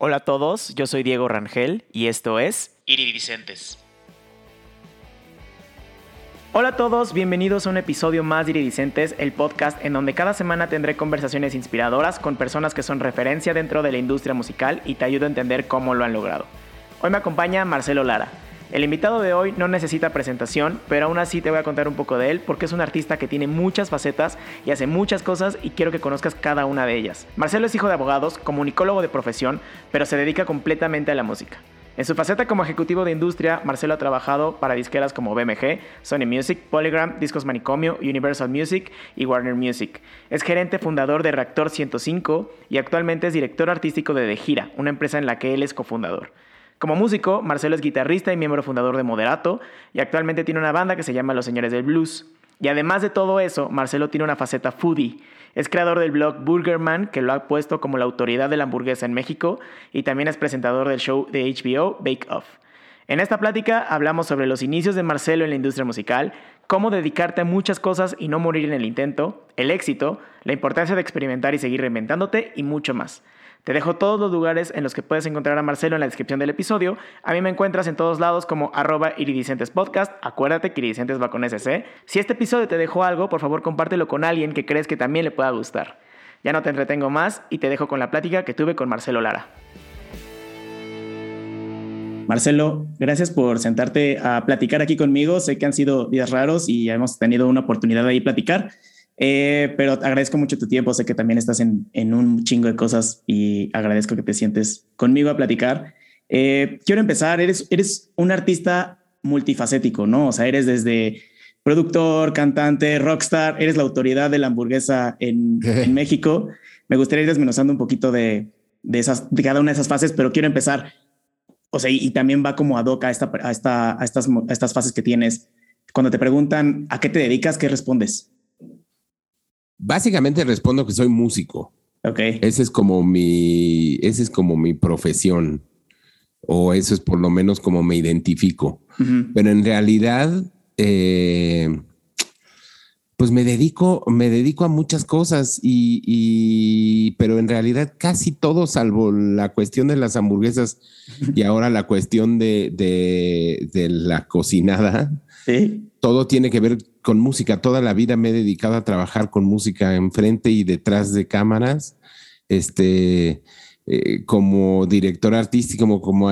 Hola a todos, yo soy Diego Rangel y esto es Iridicentes. Hola a todos, bienvenidos a un episodio más de Iridicentes, el podcast en donde cada semana tendré conversaciones inspiradoras con personas que son referencia dentro de la industria musical y te ayudo a entender cómo lo han logrado. Hoy me acompaña Marcelo Lara. El invitado de hoy no necesita presentación, pero aún así te voy a contar un poco de él porque es un artista que tiene muchas facetas y hace muchas cosas y quiero que conozcas cada una de ellas. Marcelo es hijo de abogados, comunicólogo de profesión, pero se dedica completamente a la música. En su faceta como ejecutivo de industria, Marcelo ha trabajado para disqueras como BMG, Sony Music, Polygram, Discos Manicomio, Universal Music y Warner Music. Es gerente fundador de Reactor 105 y actualmente es director artístico de De Gira, una empresa en la que él es cofundador. Como músico, Marcelo es guitarrista y miembro fundador de Moderato y actualmente tiene una banda que se llama Los Señores del Blues. Y además de todo eso, Marcelo tiene una faceta foodie. Es creador del blog Burgerman, que lo ha puesto como la autoridad de la hamburguesa en México, y también es presentador del show de HBO Bake Off. En esta plática hablamos sobre los inicios de Marcelo en la industria musical, cómo dedicarte a muchas cosas y no morir en el intento, el éxito, la importancia de experimentar y seguir reinventándote y mucho más. Te dejo todos los lugares en los que puedes encontrar a Marcelo en la descripción del episodio. A mí me encuentras en todos lados como arroba iridicentes podcast. Acuérdate que iridicentes va con SC. Si este episodio te dejó algo, por favor compártelo con alguien que crees que también le pueda gustar. Ya no te entretengo más y te dejo con la plática que tuve con Marcelo Lara. Marcelo, gracias por sentarte a platicar aquí conmigo. Sé que han sido días raros y hemos tenido una oportunidad de ahí platicar. Eh, pero agradezco mucho tu tiempo. Sé que también estás en, en, un chingo de cosas y agradezco que te sientes conmigo a platicar. Eh, quiero empezar. Eres, eres un artista multifacético, ¿no? O sea, eres desde productor, cantante, rockstar, eres la autoridad de la hamburguesa en, en México. Me gustaría ir desmenuzando un poquito de, de, esas, de cada una de esas fases, pero quiero empezar. O sea, y, y también va como ad hoc a, esta, a, esta, a, estas, a estas fases que tienes. Cuando te preguntan a qué te dedicas, ¿qué respondes? Básicamente respondo que soy músico. Ok. Ese es como mi, ese es como mi profesión. O eso es por lo menos como me identifico. Uh -huh. Pero en realidad, eh, pues me dedico, me dedico a muchas cosas y, y, pero en realidad casi todo, salvo la cuestión de las hamburguesas y ahora la cuestión de, de, de la cocinada. Sí. Todo tiene que ver con música. Toda la vida me he dedicado a trabajar con música enfrente y detrás de cámaras. Este, eh, como director artístico, como, como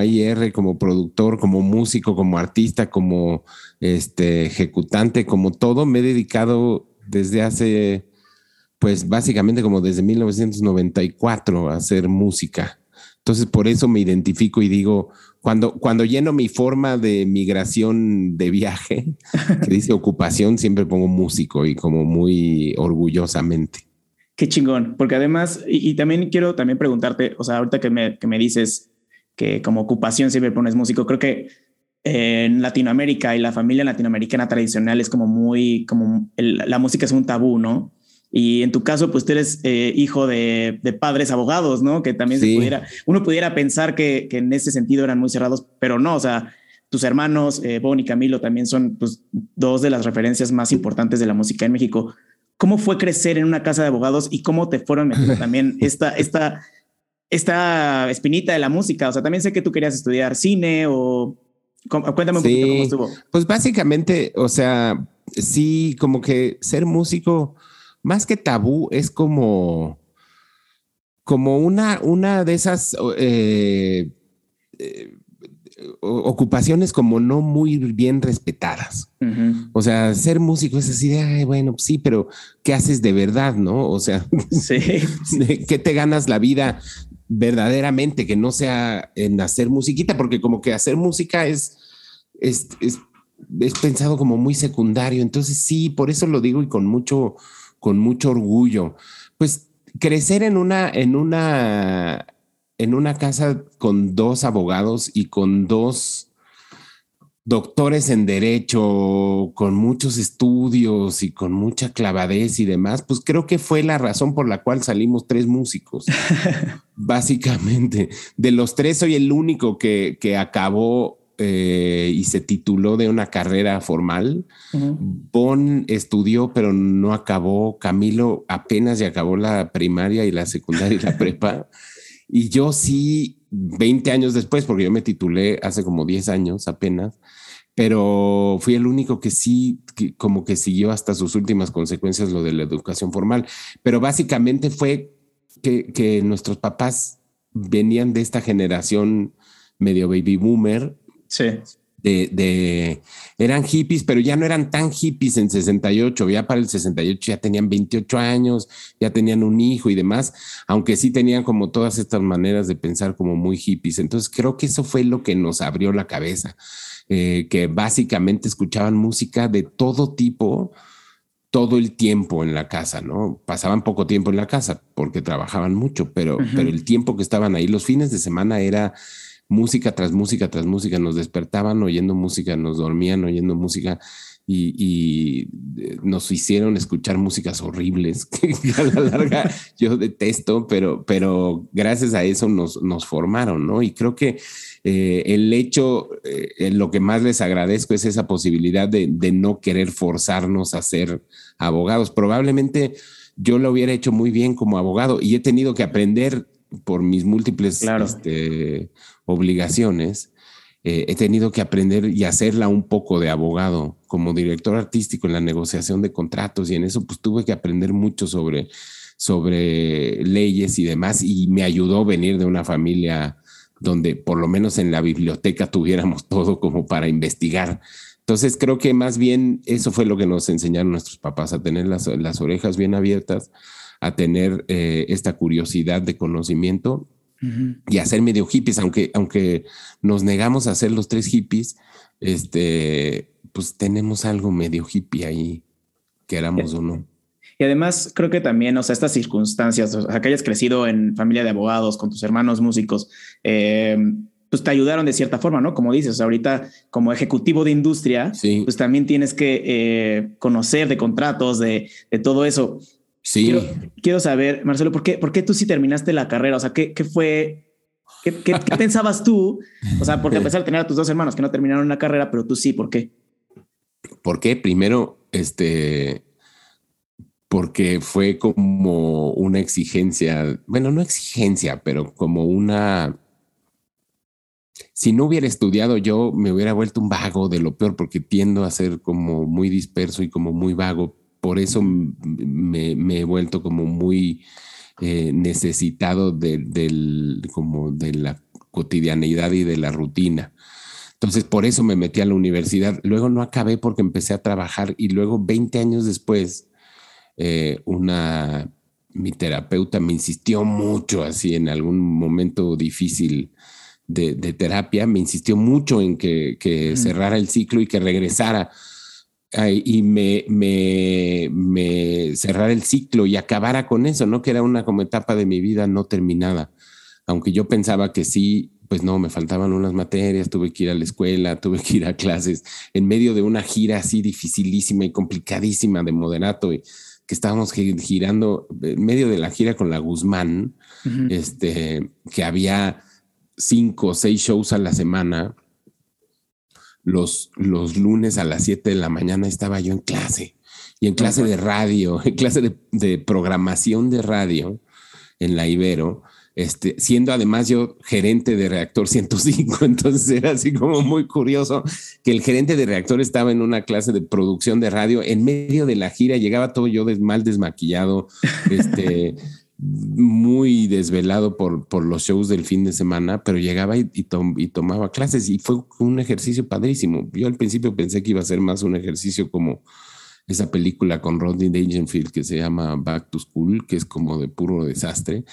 como productor, como músico, como artista, como este, ejecutante, como todo, me he dedicado desde hace, pues básicamente como desde 1994 a hacer música. Entonces, por eso me identifico y digo, cuando, cuando lleno mi forma de migración de viaje, que dice ocupación, siempre pongo músico y como muy orgullosamente. Qué chingón, porque además, y, y también quiero también preguntarte, o sea, ahorita que me, que me dices que como ocupación siempre pones músico, creo que en Latinoamérica y la familia latinoamericana tradicional es como muy, como el, la música es un tabú, ¿no? Y en tu caso, pues tú eres eh, hijo de, de, padres abogados, ¿no? Que también sí. se pudiera, uno pudiera pensar que, que, en ese sentido eran muy cerrados, pero no, o sea, tus hermanos, eh, Bon y Camilo, también son pues, dos de las referencias más importantes de la música en México. ¿Cómo fue crecer en una casa de abogados y cómo te fueron metiendo también esta, esta, esta espinita de la música? O sea, también sé que tú querías estudiar cine o... Cuéntame un sí. poquito cómo estuvo. Pues básicamente, o sea, sí, como que ser músico más que tabú, es como, como una, una de esas eh, eh, ocupaciones como no muy bien respetadas. Uh -huh. O sea, ser músico es así de, Ay, bueno, sí, pero ¿qué haces de verdad, no? O sea, sí. ¿qué te ganas la vida verdaderamente que no sea en hacer musiquita? Porque como que hacer música es, es, es, es pensado como muy secundario. Entonces sí, por eso lo digo y con mucho con mucho orgullo. Pues crecer en una, en una, en una casa con dos abogados y con dos doctores en derecho, con muchos estudios y con mucha clavadez y demás, pues creo que fue la razón por la cual salimos tres músicos. Básicamente, de los tres soy el único que, que acabó eh, y se tituló de una carrera formal. Uh -huh. Bon estudió, pero no acabó. Camilo apenas ya acabó la primaria y la secundaria y la prepa. Y yo sí 20 años después, porque yo me titulé hace como 10 años apenas, pero fui el único que sí, como que siguió hasta sus últimas consecuencias lo de la educación formal. Pero básicamente fue que, que nuestros papás venían de esta generación medio baby boomer. Sí de, eran hippies, pero ya no eran tan hippies en 68, ya para el 68 ya tenían 28 años, ya tenían un hijo y demás, aunque sí tenían como todas estas maneras de pensar como muy hippies. Entonces creo que eso fue lo que nos abrió la cabeza, eh, que básicamente escuchaban música de todo tipo todo el tiempo en la casa, ¿no? Pasaban poco tiempo en la casa porque trabajaban mucho, pero, pero el tiempo que estaban ahí, los fines de semana era música tras música tras música, nos despertaban oyendo música, nos dormían oyendo música y, eh, nos hicieron escuchar músicas horribles que a la larga yo detesto, pero, pero gracias a eso nos, nos formaron, ¿no? Y creo que eh, el hecho, eh, lo que más les agradezco es esa posibilidad de, de no querer forzarnos a ser abogados. Probablemente yo lo hubiera hecho muy bien como abogado y he tenido que aprender por mis múltiples este, obligaciones, eh, he tenido que aprender y hacerla un poco de abogado como director artístico en la negociación de contratos y en eso pues tuve que aprender mucho sobre, sobre leyes y demás y me ayudó venir de una familia donde por lo menos en la biblioteca tuviéramos todo como para investigar. Entonces creo que más bien eso fue lo que nos enseñaron nuestros papás, a tener las, las orejas bien abiertas, a tener eh, esta curiosidad de conocimiento y a ser medio hippies, aunque, aunque nos negamos a ser los tres hippies, este, pues tenemos algo medio hippie ahí, queramos o no. Y además creo que también, o sea, estas circunstancias, o sea, que hayas crecido en familia de abogados, con tus hermanos músicos, eh, pues te ayudaron de cierta forma, ¿no? Como dices, ahorita como ejecutivo de industria, pues también tienes que eh, conocer de contratos, de, de todo eso. Sí. Quiero, saber, Marcelo, ¿por qué, ¿por qué tú sí terminaste la carrera? O sea, ¿qué, qué fue? ¿Qué, qué, pensabas tú? O sea, porque a pesar de tener a tus dos hermanos que no terminaron la carrera, pero tú sí, ¿por qué? ¿Por qué? Primero, este, porque fue como una exigencia, bueno, no exigencia, pero como una... Si no hubiera estudiado yo, me hubiera vuelto un vago de lo peor, porque tiendo a ser como muy disperso y como muy vago, por eso me, he vuelto como muy eh, necesitado de, como de la cotidianeidad y de la rutina. Entonces, por eso me metí a la universidad. Luego no acabé porque empecé a trabajar y luego 20 años después, eh, una, mi terapeuta me insistió mucho así en algún momento difícil de, terapia, me insistió mucho en que, cerrara el ciclo y que regresara y me, me, me cerrara el ciclo y acabara con eso, ¿no? Que era una como etapa de mi vida no terminada. Aunque yo pensaba que sí, pues no, me faltaban unas materias, tuve que ir a la escuela, tuve que ir a clases, en medio de una gira así dificilísima y complicadísima de moderato, y que estábamos girando, en medio de la gira con la Guzmán, este, que había cinco o seis shows a la semana, los, los lunes a las 7 de la mañana estaba yo en clase y en clase de radio, en clase de, de, programación de radio en la Ibero, este, siendo además yo gerente de reactor 105, entonces era así como muy curioso que el gerente de reactor estaba en una clase de producción de radio en medio de la gira, llegaba todo yo mal desmaquillado, este, muy desvelado por, por los shows del fin de semana, pero llegaba y, tomaba clases y fue un ejercicio padrísimo. Yo al principio pensé que iba a ser más un ejercicio como esa película con Rodney Dangerfield que se llama Back to School, que es como de puro desastre.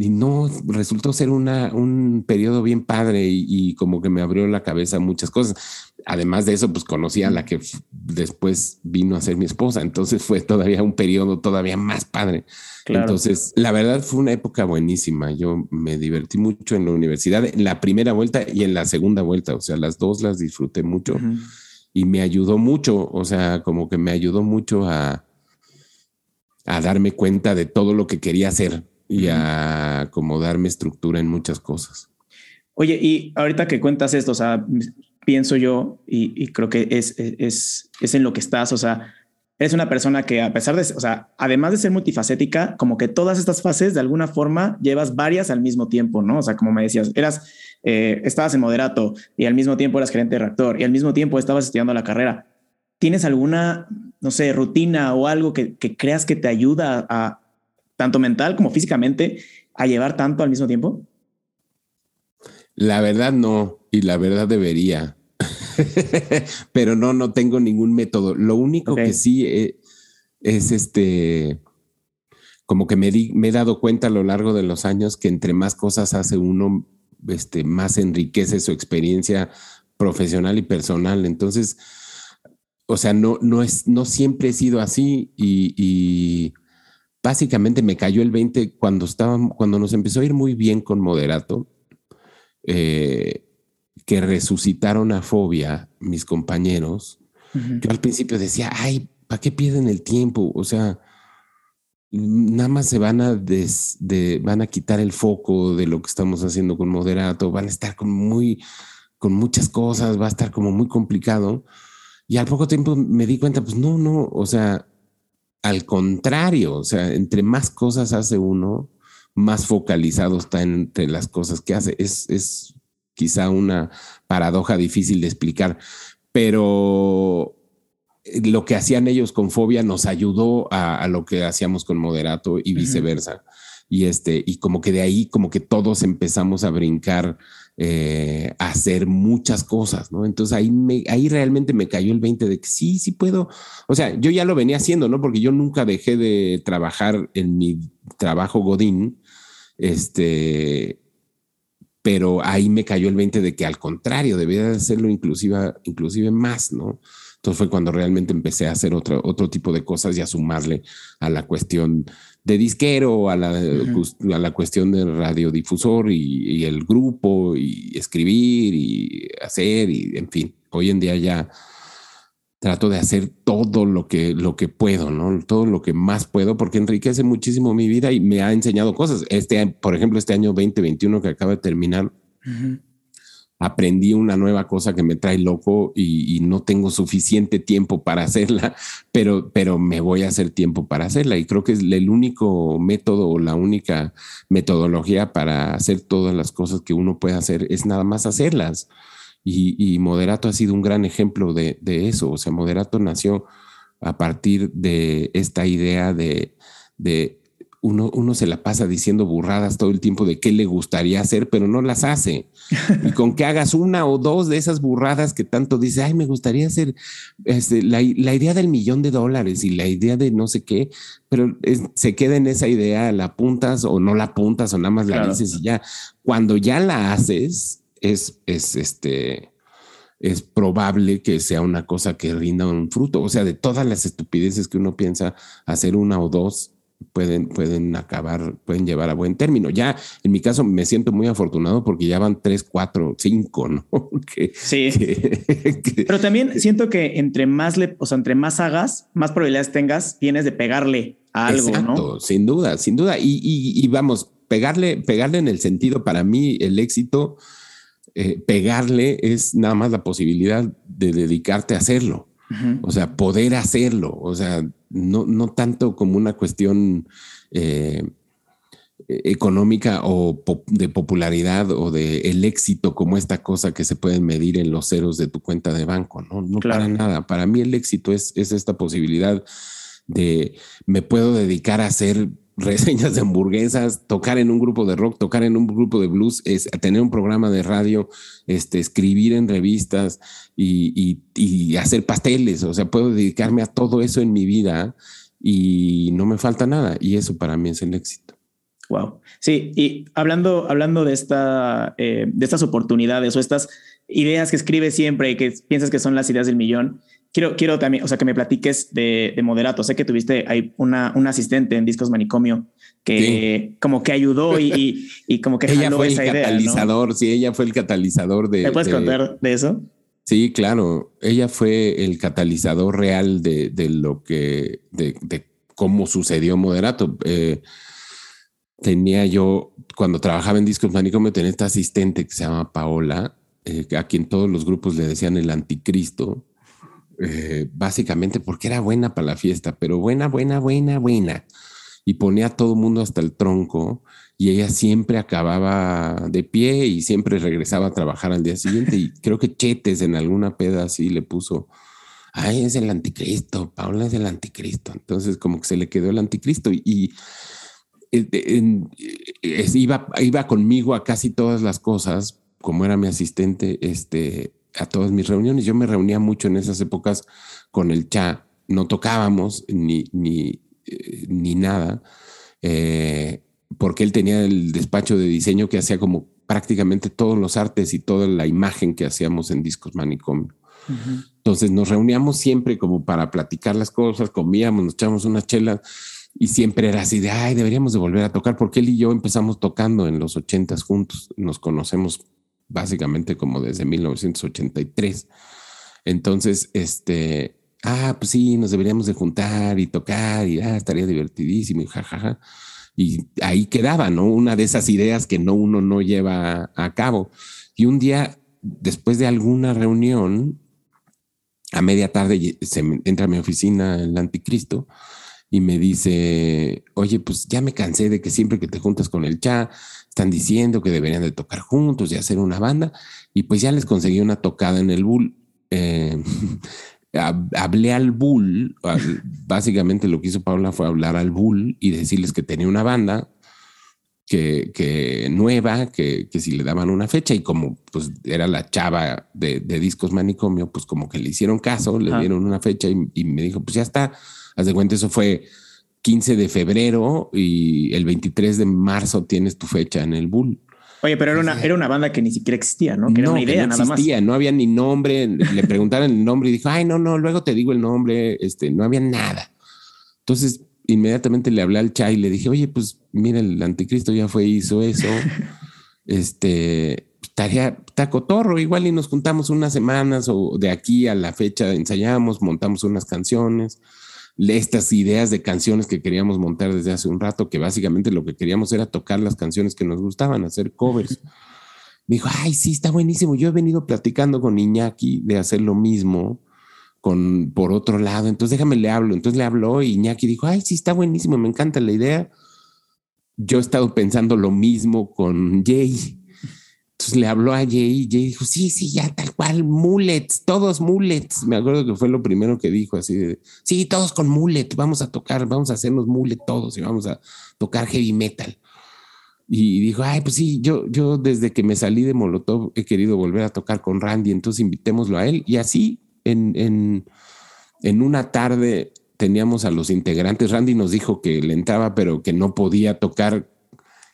Y no, resultó ser una, un periodo bien padre y, como que me abrió la cabeza muchas cosas. Además de eso, pues conocí a la que después vino a ser mi esposa. Entonces fue todavía un periodo todavía más padre. Entonces, la verdad fue una época buenísima. Yo me divertí mucho en la universidad, en la primera vuelta y en la segunda vuelta. O sea, las dos las disfruté mucho y me ayudó mucho. O sea, como que me ayudó mucho a, a darme cuenta de todo lo que quería hacer y a como darme estructura en muchas cosas. Oye, y ahorita que cuentas esto, o sea, pienso yo y, creo que es, es, es en lo que estás, o sea, eres una persona que a pesar de, o sea, además de ser multifacética, como que todas estas fases de alguna forma llevas varias al mismo tiempo, ¿no? O sea, como me decías, eras, eh, estabas en moderato y al mismo tiempo eras gerente de reactor y al mismo tiempo estabas estudiando la carrera. ¿Tienes alguna, no sé, rutina o algo que, que creas que te ayuda a, tanto mental como físicamente, a llevar tanto al mismo tiempo? La verdad no, y la verdad debería. Pero no, no tengo ningún método. Lo único que sí eh, es, este, como que me, me, he dado cuenta a lo largo de los años que entre más cosas hace uno, este, más enriquece su experiencia profesional y personal. Entonces, o sea, no, no, es, no siempre he sido así y, básicamente me cayó el 20 cuando, estaba, cuando nos empezó a ir muy bien con Moderato. Eh, que resucitaron a Fobia, mis compañeros, yo al principio decía, ay, ¿para qué pierden el tiempo? O sea, nada más se van a, van a quitar el foco de lo que estamos haciendo con Moderato, van a estar con muy, con muchas cosas, va a estar como muy complicado. Y al poco tiempo me di cuenta, pues no, no, o sea, al contrario, o sea, entre más cosas hace uno, más focalizado está entre las cosas que hace. Es, es quizá una paradoja difícil de explicar, pero eh, lo que hacían ellos con fobia nos ayudó a, lo que hacíamos con moderato y viceversa. Y este, y como que de ahí, como que todos empezamos a brincar, eh, a hacer muchas cosas, ¿no? Entonces ahí ahí realmente me cayó el 20 de que sí, sí puedo. O sea, yo ya lo venía haciendo, ¿no? Porque yo nunca dejé de trabajar en mi trabajo Godín. Este, pero ahí me cayó el 20 de que al contrario, debía hacerlo inclusive, inclusive más, ¿no? Entonces fue cuando realmente empecé a hacer otro, otro tipo de cosas y a sumarle a la cuestión de disquero, a la, a la cuestión del radiodifusor y, y el grupo y escribir y hacer y en fin, hoy en día ya trato de hacer todo lo que, lo que puedo, ¿no? Todo lo que más puedo, porque enriquece muchísimo mi vida y me ha enseñado cosas. Este, por ejemplo, este año 2021 que acaba de terminar, aprendí una nueva cosa que me trae loco y, no tengo suficiente tiempo para hacerla, pero, pero me voy a hacer tiempo para hacerla. Y creo que es el único método o la única metodología para hacer todas las cosas que uno puede hacer es nada más hacerlas. Y, Moderato ha sido un gran ejemplo de, eso. O sea, Moderato nació a partir de esta idea de, uno, uno, se la pasa diciendo burradas todo el tiempo de qué le gustaría hacer, pero no las hace. Y con que hagas una o dos de esas burradas que tanto dice, ay, me gustaría hacer este, la, idea del millón de dólares y la idea de no sé qué, pero se queda en esa idea, la apuntas o no la apuntas o nada más la dices y ya. Cuando ya la haces, es, es este, es probable que sea una cosa que rinda un fruto. O sea, de todas las estupideces que uno piensa hacer una o dos, pueden, pueden acabar, pueden llevar a buen término. Ya en mi caso me siento muy afortunado porque ya van tres, cuatro, cinco, ¿no? sí. Pero también siento que entre más le, o sea, entre más hagas, más probabilidades tengas, tienes de pegarle a algo, Exacto, Sin duda, sin duda. Y, y, y vamos, pegarle, pegarle en el sentido, para mí, el éxito eh, pegarle es nada más la posibilidad de dedicarte a hacerlo. O sea, poder hacerlo. O sea, no, no tanto como una cuestión eh, económica o de popularidad o de el éxito como esta cosa que se pueden medir en los ceros de tu cuenta de banco. No, no para nada. Para mí el éxito es, es esta posibilidad de me puedo dedicar a hacer reseñas de hamburguesas, tocar en un grupo de rock, tocar en un grupo de blues, es tener un programa de radio, este, escribir en revistas y, hacer pasteles. O sea, puedo dedicarme a todo eso en mi vida y no me falta nada. Y eso para mí es el éxito. Wow. Sí, y hablando, hablando de, esta, eh, de estas oportunidades o estas ideas que escribes siempre y que piensas que son las ideas del millón, quiero, quiero también, o sea, que me platiques de, de Moderato. Sé que tuviste ahí una, un asistente en Discos Manicomio que como que ayudó y, y, como que ella fue el catalizador, sí, ella fue el catalizador de. ¿Me puedes contar de eso? Sí, claro, ella fue el catalizador real de, de lo que, de, de, cómo sucedió Moderato. Eh, tenía yo, cuando trabajaba en Discos Manicomio, tenía esta asistente que se llama Paola, eh, a quien todos los grupos le decían el anticristo eh, básicamente porque era buena para la fiesta, pero buena, buena, buena, buena. Y ponía a todo mundo hasta el tronco y ella siempre acababa de pie y siempre regresaba a trabajar al día siguiente. Y creo que Chetes en alguna peda así le puso, ay, es el anticristo, Paula es el anticristo. Entonces como que se le quedó el anticristo y, iba, iba conmigo a casi todas las cosas, como era mi asistente, este, a todas mis reuniones. Yo me reunía mucho en esas épocas con el cha, no tocábamos ni, ni, eh, ni nada. Eh, porque él tenía el despacho de diseño que hacía como prácticamente todos los artes y toda la imagen que hacíamos en Discos Manicomio. Entonces nos reuníamos siempre como para platicar las cosas, comíamos, nos echábamos unas chelas y siempre era así de, ay, deberíamos de volver a tocar, porque él y yo empezamos tocando en los ochentas juntos, nos conocemos básicamente como desde 1983. Entonces, este, ah, pues sí, nos deberíamos de juntar y tocar y ah, estaría divertidísimo y jajaja y ahí quedaba, ¿no? Una de esas ideas que no uno no lleva a cabo. Y un día, después de alguna reunión, a media tarde se entra a mi oficina el anticristo y me dice, oye, pues ya me cansé de que siempre que te juntas con el cha, están diciendo que deberían de tocar juntos y hacer una banda. Y pues ya les conseguí una tocada en el Bull. Eh, hablé al Bull, básicamente lo que hizo Paula fue hablar al Bull y decirles que tenía una banda que, que nueva, que, que, si le daban una fecha y como pues era la chava de, de discos manicomio, pues como que le hicieron caso, le dieron una fecha y, me dijo, pues ya está, haz de cuenta, eso fue 15 de febrero y el 23 de marzo tienes tu fecha en el Bull. Oye, pero era una, era una banda que ni siquiera existía, ¿no? Que era una idea no nada existía, No había ni nombre. Le preguntaron el nombre y dijo, ay, no, no, luego te digo el nombre. Este, no había nada. Entonces, inmediatamente le hablé al Chai y le dije, oye, pues mira, el anticristo ya fue, hizo eso. este, estaría, está cotorro, igual y nos juntamos unas semanas o de aquí a la fecha ensayamos, montamos unas canciones estas ideas de canciones que queríamos montar desde hace un rato, que básicamente lo que queríamos era tocar las canciones que nos gustaban, hacer covers. Me dijo, ay, sí, está buenísimo. Yo he venido platicando con Iñaki de hacer lo mismo con por otro lado. Entonces déjame le hablo. Entonces le habló y Iñaki dijo, ay, sí, está buenísimo, me encanta la idea. Yo he estado pensando lo mismo con Jay. Entonces le habló a Jay y Jay dijo, sí, sí, ya tal cual, mullets, todos mullets. Me acuerdo que fue lo primero que dijo, así de, sí, todos con mullet, vamos a tocar, vamos a hacernos mullet todos y vamos a tocar heavy metal. Y dijo, ay, pues sí, yo, yo desde que me salí de Molotov he querido volver a tocar con Randy, entonces invitémoslo a él. Y así, en, en, en una tarde teníamos a los integrantes. Randy nos dijo que le entraba, pero que no podía tocar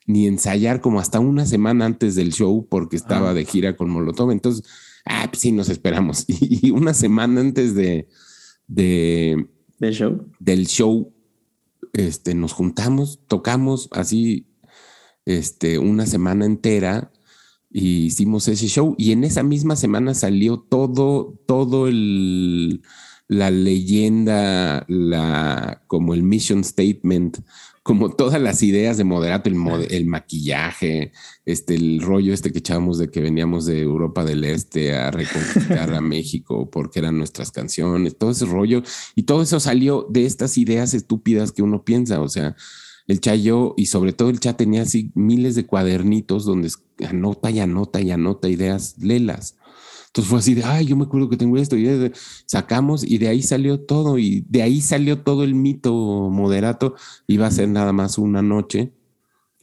ni ensayar como hasta una semana antes del show porque estaba de gira con Molotov. Entonces, ah, pues sí, nos esperamos. Y una semana antes de, de del show, del show, este, nos juntamos, tocamos así, este, una semana entera y hicimos ese show. Y en esa misma semana salió todo, todo el la leyenda, la como el mission statement como todas las ideas de moderato, el, el maquillaje, este, el rollo este que echábamos de que veníamos de Europa del Este a reconquistar a México porque eran nuestras canciones, todo ese rollo. Y todo eso salió de estas ideas estúpidas que uno piensa. O sea, el Chayo y sobre todo el Cha tenía así miles de cuadernitos donde anota y anota y anota ideas, lelas. Entonces fue así de, ay, yo me acuerdo que tengo esto, y sacamos y de ahí salió todo, y de ahí salió todo el mito moderato. Iba a ser nada más una noche.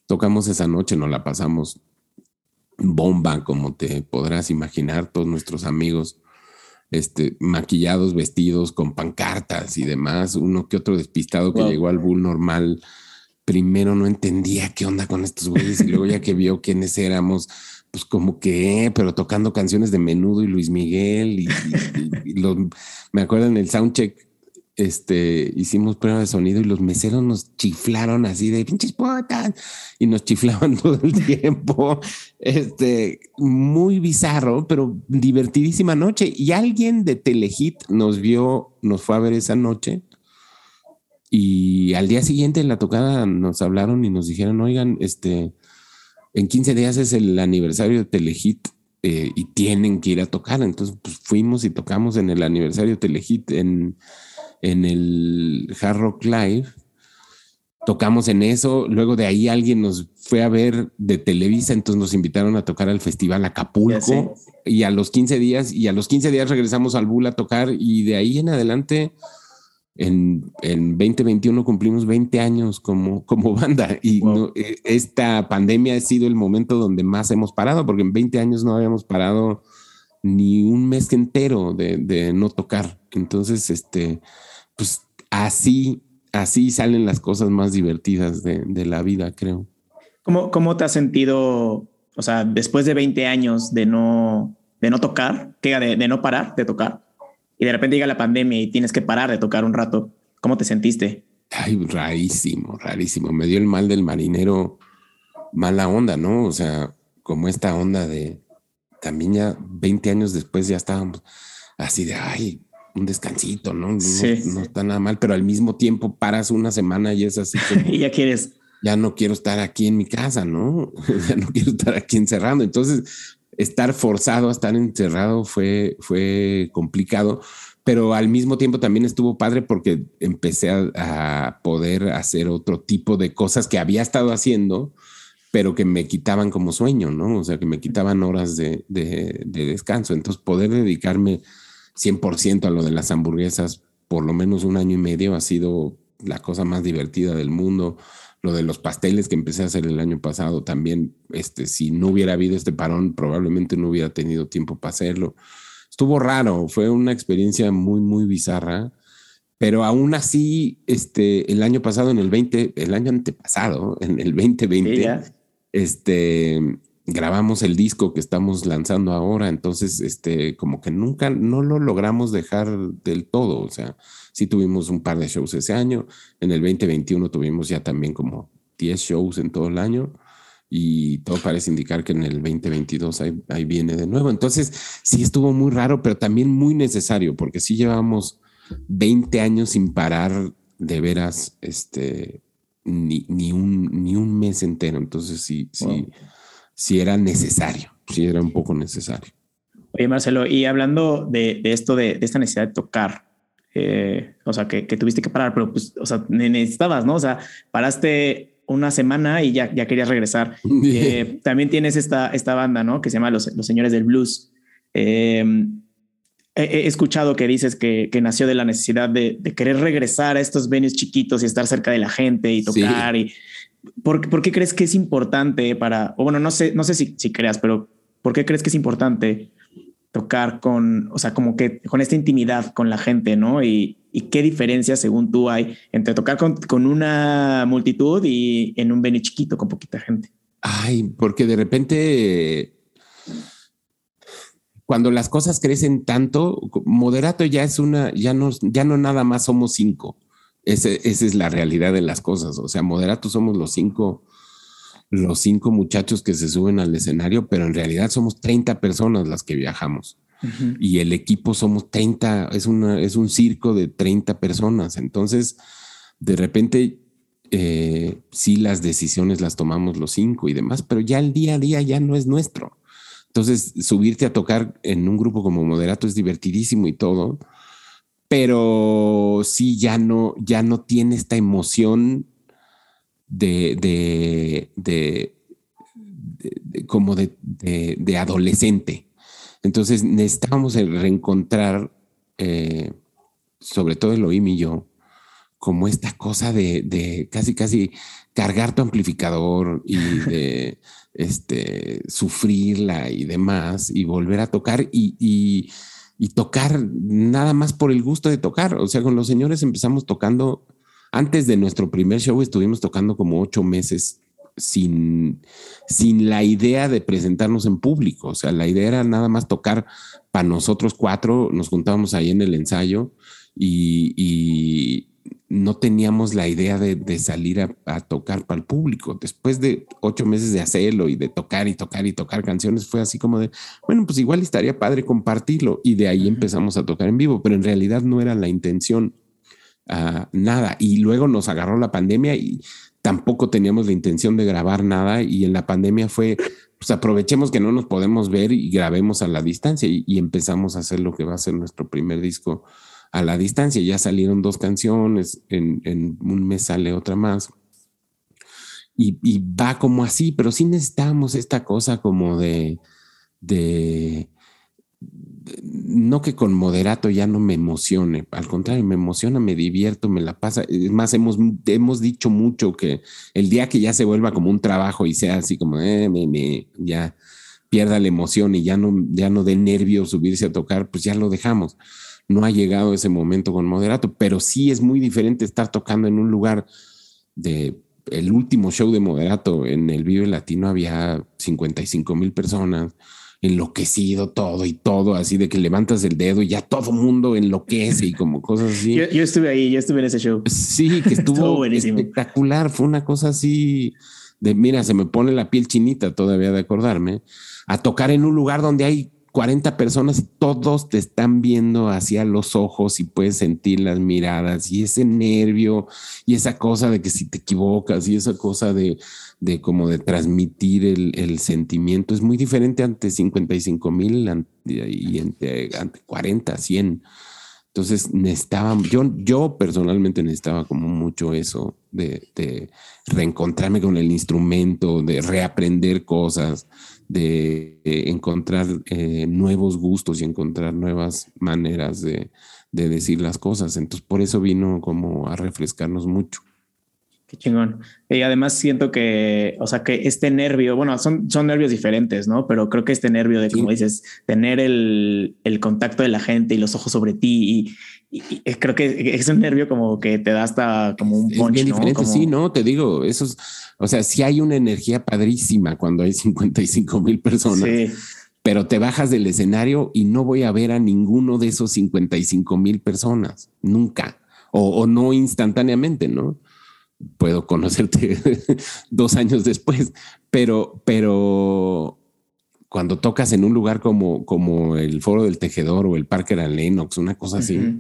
Tocamos esa noche, nos la pasamos bomba, como te podrás imaginar, todos nuestros amigos, este, maquillados, vestidos, con pancartas y demás. Uno que otro despistado que llegó al bull normal. Primero no entendía qué onda con estos güeyes y luego ya que vio quiénes éramos, pues como que, pero tocando canciones de Menudo y Luis Miguel y, me acuerdo en el soundcheck, este, hicimos prueba de sonido y los meseros nos chiflaron así de pinches potas y nos chiflaban todo el tiempo. Este, muy bizarro, pero divertidísima noche. Y alguien de Telehit nos vio, nos fue a ver esa noche. Y al día siguiente en la tocada nos hablaron y nos dijeron, oigan, este, en 15 días es el aniversario de Telehit eh, y tienen que ir a tocar. Entonces, pues fuimos y tocamos en el aniversario Telehit en, en el Hard Rock Live. Tocamos en eso, luego de ahí alguien nos fue a ver de Televisa, entonces nos invitaron a tocar al Festival Acapulco y a los 15 días, y a los 15 días regresamos al Bull a tocar y de ahí en adelante en, en 2021 cumplimos 20 años como, como banda y e, esta pandemia ha sido el momento donde más hemos parado, porque en 20 años no habíamos parado ni un mes entero de, de no tocar. Entonces, este, pues así, así salen las cosas más divertidas de, de la vida, creo. ¿Cómo, ¿Cómo te has sentido, o sea, después de 20 años de no, de no tocar, que de, de no parar de tocar? Y de repente llega la pandemia y tienes que parar de tocar un rato, ¿cómo te sentiste? Ay, rarísimo, rarísimo. Me dio el mal del marinero, mala onda, ¿no? O sea, como esta onda de también ya 20 años después ya estábamos así de, ay, un descansito, ¿no? No, no está nada mal, pero al mismo tiempo paras una semana y es así. y ya quieres. Ya no quiero estar aquí en mi casa, ¿no? ya no quiero estar aquí encerrado. Entonces, estar forzado a estar encerrado fue, fue complicado, pero al mismo tiempo también estuvo padre porque empecé a, poder hacer otro tipo de cosas que había estado haciendo, pero que me quitaban como sueño, ¿no? O sea, que me quitaban horas de, de, de descanso. Entonces, poder dedicarme 100% a lo de las hamburguesas por lo menos un año y medio ha sido la cosa más divertida del mundo lo de los pasteles que empecé a hacer el año pasado también, este, si no hubiera habido este parón, probablemente no hubiera tenido tiempo para hacerlo. Estuvo raro, fue una experiencia muy, muy bizarra, pero aún así, este, el año pasado, en el 20, el año antepasado, en el 2020, este, grabamos el disco que estamos lanzando ahora, entonces, este, como que nunca, no lo logramos dejar del todo, o sea, Sí tuvimos un par de shows ese año. En el 2021 tuvimos ya también como 10 shows en todo el año y todo parece indicar que en el 2022 ahí, viene de nuevo. Entonces, sí estuvo muy raro, pero también muy necesario, porque sí llevamos 20 años sin parar de veras, este, ni, ni, un, ni un mes entero. Entonces, sí, sí, sí era necesario, sí era un poco necesario. Oye, Marcelo, y hablando de, esto, de, esta necesidad de tocar, eh, o sea, que, tuviste que parar, pero pues, o sea, necesitabas, ¿no? O sea, paraste una semana y ya, ya querías regresar. Eh, también tienes esta, esta banda, ¿no? Que se llama Los, Señores del Blues. Em, he, escuchado que dices que, nació de la necesidad de, querer regresar a estos venues chiquitos y estar cerca de la gente y tocar. Y, ¿por, ¿por, qué crees que es importante para, o bueno, no sé, no sé si, si creas, pero ¿por qué crees que es importante tocar con, o sea, como que con esta intimidad con la gente, ¿no? Y, qué diferencia, según tú, hay entre tocar con, una multitud y en un venue chiquito con poquita gente. Ay, porque de repente, cuando las cosas crecen tanto, moderato ya es una, ya no, ya no nada más somos cinco. Esa es la realidad de las cosas. O sea, moderato somos los cinco los cinco muchachos que se suben al escenario, pero en realidad somos 30 personas las que viajamos. Y el equipo somos 30, es, una, es un circo de 30 personas. Entonces, de repente, eh, sí las decisiones las tomamos los cinco y demás, pero ya el día a día ya no es nuestro. Entonces, subirte a tocar en un grupo como moderato es divertidísimo y todo, pero sí ya no, ya no tiene esta emoción de, de, como de, adolescente. Entonces necesitábamos reencontrar, eh, sobre todo Elohim y yo, como esta cosa de, casi, casi cargar tu amplificador y de este, sufrirla y demás, y volver a tocar y, y, y, tocar nada más por el gusto de tocar. O sea, con los señores empezamos tocando antes de nuestro primer show estuvimos tocando como ocho meses sin, sin la idea de presentarnos en público. O sea, la idea era nada más tocar para nosotros cuatro. Nos juntábamos ahí en el ensayo y, no teníamos la idea de, salir a, tocar para el público. Después de ocho meses de hacerlo y de tocar y tocar y tocar canciones, fue así como de, bueno, pues igual estaría padre compartirlo. Y de ahí empezamos a tocar en vivo, pero en realidad no era la intención nada. Y luego nos agarró la pandemia y tampoco teníamos la intención de grabar nada. Y en la pandemia fue pues aprovechemos que no nos podemos ver y grabemos a la distancia y, empezamos a hacer lo que va a ser nuestro primer disco a la distancia. Ya salieron dos canciones, en, un mes sale otra más. Y, va como así, pero sí necesitamos esta cosa como de, de, no que con moderato ya no me emocione, al contrario, me emociona, me divierto, me la pasa. Es más, hemos, hemos dicho mucho que el día que ya se vuelva como un trabajo y sea así como, eh, me, ya pierda la emoción y ya no, ya no de nervio subirse a tocar, pues ya lo dejamos. No ha llegado ese momento con moderato, pero sí es muy diferente estar tocando en un lugar de el último show de moderato en el Vive Latino había 55 mil personas enloquecido todo y todo, así de que levantas el dedo y ya todo mundo enloquece y como cosas así. Yo, estuve ahí, yo estuve en ese show. Sí, que estuvo espectacular, fue una cosa así de, mira, se me pone la piel chinita todavía de acordarme, a tocar en un lugar donde hay 40 personas todos te están viendo hacia los ojos y puedes sentir las miradas y ese nervio y esa cosa de que si te equivocas y esa cosa de, de como de transmitir el, sentimiento es muy diferente ante 55 mil y ante, 40, 100. Entonces necesitaba, yo, yo personalmente necesitaba como mucho eso de, de reencontrarme con el instrumento, de reaprender cosas de encontrar eh, nuevos gustos y encontrar nuevas maneras de, decir las cosas. Entonces, por eso vino como a refrescarnos mucho. Qué chingón. Y además siento que, o sea, que este nervio, bueno, son, son nervios diferentes, ¿no? Pero creo que este nervio de, como dices, tener el, el, contacto de la gente y los ojos sobre ti y, creo que es un nervio como que te da hasta como un punch, es bien diferente, sí, no, te digo, eso es, o sea, sí hay una energía padrísima cuando hay 55 mil personas. Pero te bajas del escenario y no voy a ver a ninguno de esos 55 mil personas, nunca, o, no instantáneamente, ¿no? Puedo conocerte dos años después, pero, pero cuando tocas en un lugar como, como el Foro del Tejedor o el Parker Lennox, una cosa así,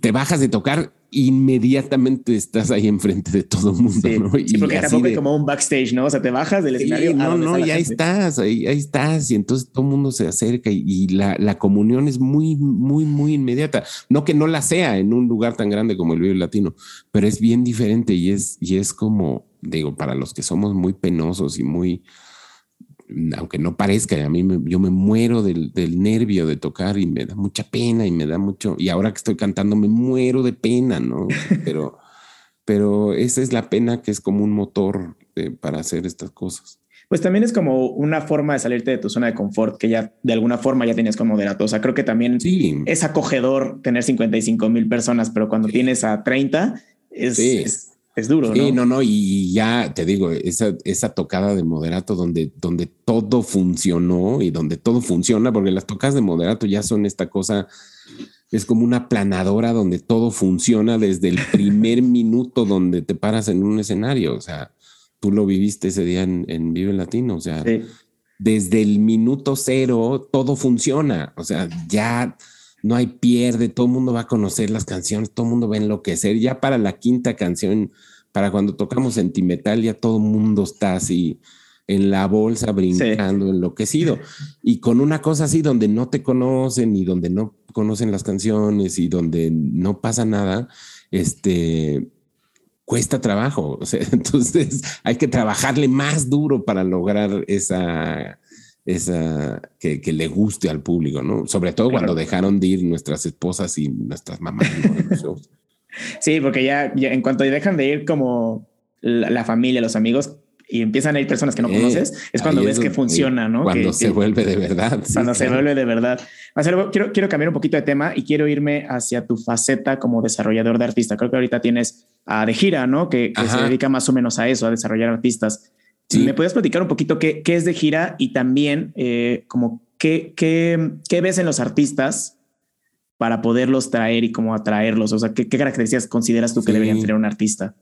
te bajas de tocar inmediatamente estás ahí enfrente de todo el mundo. Sí, ¿no? sí porque tampoco es como un backstage, ¿no? O sea, te bajas del escenario. no, no, ya estás, ahí, ahí, estás. Y entonces todo el mundo se acerca y, la, la, comunión es muy, muy, muy inmediata. No que no la sea en un lugar tan grande como el Vivo Latino, pero es bien diferente y es, y es como, digo, para los que somos muy penosos y muy aunque no parezca, a mí yo me muero del, nervio de tocar y me da mucha pena y me da mucho, y ahora que estoy cantando me muero de pena, ¿no? Pero, pero esa es la pena que es como un motor para hacer estas cosas. Pues también es como una forma de salirte de tu zona de confort que ya de alguna forma ya tenías como moderato. O sea, creo que también es acogedor tener 55 mil personas, pero cuando tienes a 30 es, es duro. Sí, no, no, y ya te digo, esa, esa tocada de moderato donde, donde todo funcionó y donde todo funciona, porque las tocadas de moderato ya son esta cosa, es como una planadora donde todo funciona desde el primer minuto donde te paras en un escenario. O sea, tú lo viviste ese día en, Vive Latino, o sea, desde el minuto cero todo funciona. O sea, ya no hay pierde, todo el mundo va a conocer las canciones, todo el mundo va a enloquecer. Ya para la quinta canción, para cuando tocamos sentimental, ya todo el mundo está así en la bolsa brincando, enloquecido. Y con una cosa así donde no te conocen y donde no conocen las canciones y donde no pasa nada, este cuesta trabajo. O sea, entonces hay que trabajarle más duro para lograr esa esa, que, que, le guste al público, ¿no? Sobre todo cuando dejaron de ir nuestras esposas y nuestras mamás. Sí, porque ya, en cuanto dejan de ir como la, familia, los amigos, y empiezan a ir personas que no conoces, es cuando ves que funciona, ¿no? Cuando se vuelve de verdad. Cuando se vuelve de verdad. quiero, quiero cambiar un poquito de tema y quiero irme hacia tu faceta como desarrollador de artista. Creo que ahorita tienes a De Gira, ¿no? Que, que se dedica más o menos a eso, a desarrollar artistas. ¿Me puedes platicar un poquito qué, qué es de gira y también eh, como qué, qué, qué, ves en los artistas para poderlos traer y cómo atraerlos? O sea, ¿qué, qué características consideras tú que deberían tener un artista?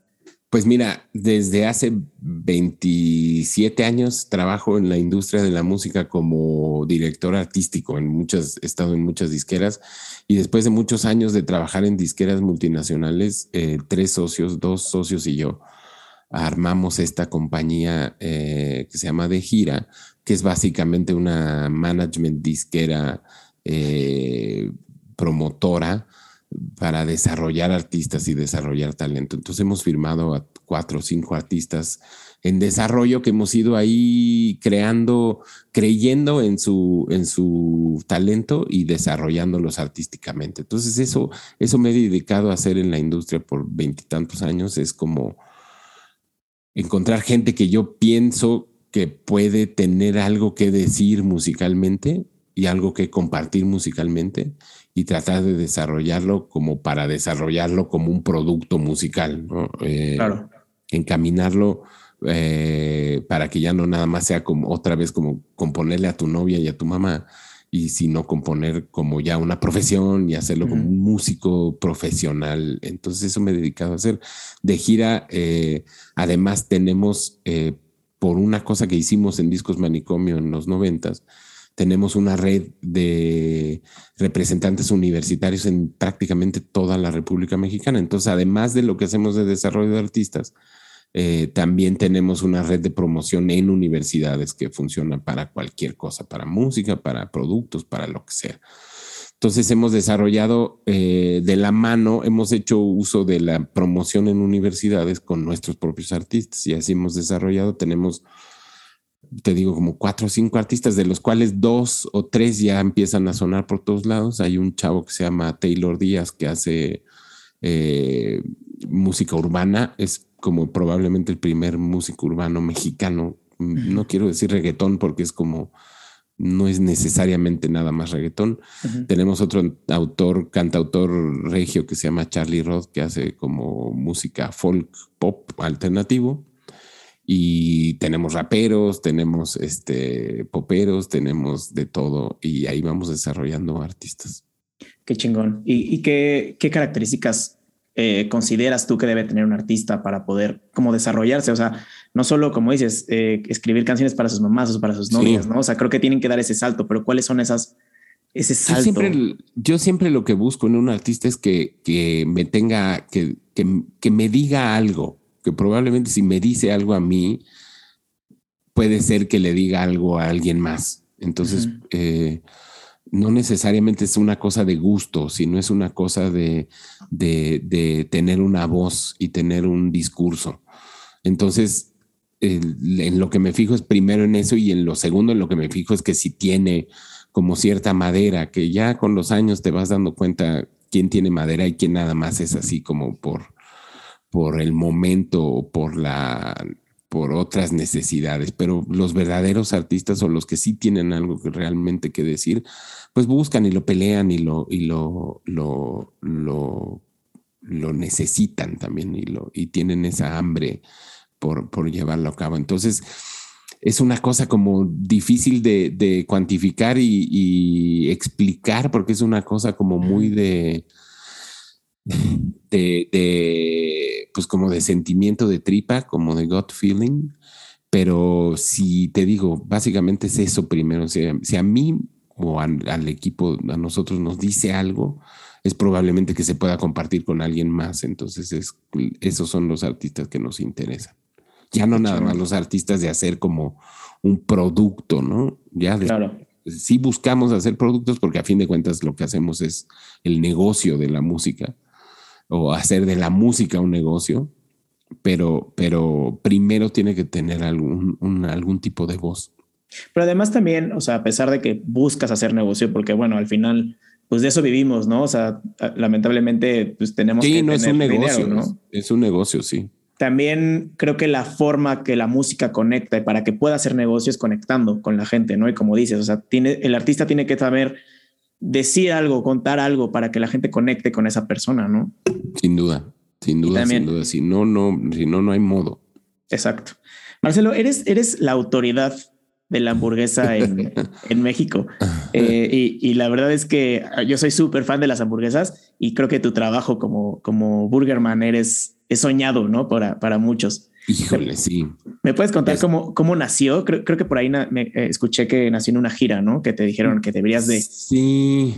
Pues mira, desde hace 27 años trabajo en la industria de la música como director artístico en muchas, he estado en muchas disqueras y después de muchos años de trabajar en disqueras multinacionales, eh, tres socios, dos socios y yo, armamos esta compañía eh, que se llama De Gira, que es básicamente una management disquera eh, promotora para desarrollar artistas y desarrollar talento. Entonces hemos firmado a cuatro o cinco artistas en desarrollo que hemos ido ahí creando, creyendo en su, en su talento y desarrollándolos artísticamente. Entonces eso, eso me he dedicado a hacer en la industria por veintitantos años. Es como encontrar gente que yo pienso que puede tener algo que decir musicalmente y algo que compartir musicalmente y tratar de desarrollarlo como para desarrollarlo como un producto musical, ¿no? Eh, claro. Encaminarlo eh, para que ya no nada más sea como otra vez como componerle a tu novia y a tu mamá, y sino componer como ya una profesión y hacerlo como un músico profesional. Entonces eso me he dedicado a hacer. De gira, eh, además tenemos, por una cosa que hicimos en Discos Manicomio en los noventas, tenemos una red de representantes universitarios en prácticamente toda la República Mexicana. Entonces, además de lo que hacemos de desarrollo de artistas, eh, también tenemos una red de promoción en universidades que funciona para cualquier cosa, para música, para productos, para lo que sea. Entonces hemos desarrollado eh, de la mano, hemos hecho uso de la promoción en universidades con nuestros propios artistas y así hemos desarrollado, tenemos te digo, como cuatro o cinco artistas, de los cuales dos o tres ya empiezan a sonar por todos lados. Hay un chavo que se llama Taylor Díaz que hace eh, música urbana, es como probablemente el primer músico urbano mexicano. No quiero decir reggaetón porque es como, no es necesariamente nada más reggaetón. Tenemos otro autor, cantautor regio que se llama Charlie Roth, que hace como música folk pop alternativo y tenemos raperos, tenemos este poperos, tenemos de todo y ahí vamos desarrollando artistas. Qué chingón. ¿Y, qué, qué, características eh, consideras tú que debe tener un artista para poder como desarrollarse? O sea, no solo como dices, eh, escribir canciones para sus mamás o para sus novias, ¿no? O sea, creo que tienen que dar ese salto, pero ¿cuáles son esas? Ese salto. Yo siempre, yo siempre lo que busco en un artista es que, que me tenga, que, que, que me diga algo que probablemente si me dice algo a mí, puede ser que le diga algo a alguien más. Entonces, eh, no necesariamente es una cosa de gusto, sino es una cosa de, de, tener una voz y tener un discurso. Entonces, en lo que me fijo es primero en eso y en lo segundo en lo que me fijo es que si tiene como cierta madera, que ya con los años te vas dando cuenta quién tiene madera y quién nada más es así como por, por el momento o por la por otras necesidades, pero los verdaderos artistas o los que sí tienen algo que realmente que decir, pues buscan y lo pelean y lo y lo lo lo, lo necesitan también y lo y tienen esa hambre por, por llevarlo a cabo. Entonces, es una cosa como difícil de, de cuantificar y, y, explicar porque es una cosa como muy de, de, pues como de sentimiento de tripa, como de gut feeling. Pero si te digo, básicamente es eso primero. si a mí o al, equipo, a nosotros nos dice algo, es probablemente que se pueda compartir con alguien más. Entonces, es, esos son los artistas que nos interesan. Ya no nada más los artistas de hacer como un producto, ¿no? Ya claro. sí buscamos hacer productos porque a fin de cuentas lo que hacemos es el negocio de la música o hacer de la música un negocio, pero, pero primero tiene que tener algún, algún tipo de voz. Pero además también, o sea, a pesar de que buscas hacer negocio, porque bueno, al final, pues de eso vivimos, ¿no? O sea, lamentablemente, pues tenemos sí, no es un negocio, ¿no? Es un negocio, sí. También creo que la forma que la música conecta y para que pueda hacer negocio es conectando con la gente, ¿no? Y como dices, o sea, tiene, el artista tiene que saber decir algo, contar algo para que la gente conecte con esa persona, ¿no? Sin duda, sin duda, sin duda. Si no, no, si no, no hay modo. Exacto. Marcelo, eres, eres la autoridad de la hamburguesa en, México. Eh, y, la verdad es que yo soy súper fan de las hamburguesas y creo que tu trabajo como, como burgerman eres, es soñado, ¿no? Para, para muchos. Híjole, sí. ¿Me puedes contar cómo, cómo nació? Creo, creo que por ahí me, eh, escuché que nació en una gira, ¿no? Que te dijeron que deberías de... Sí.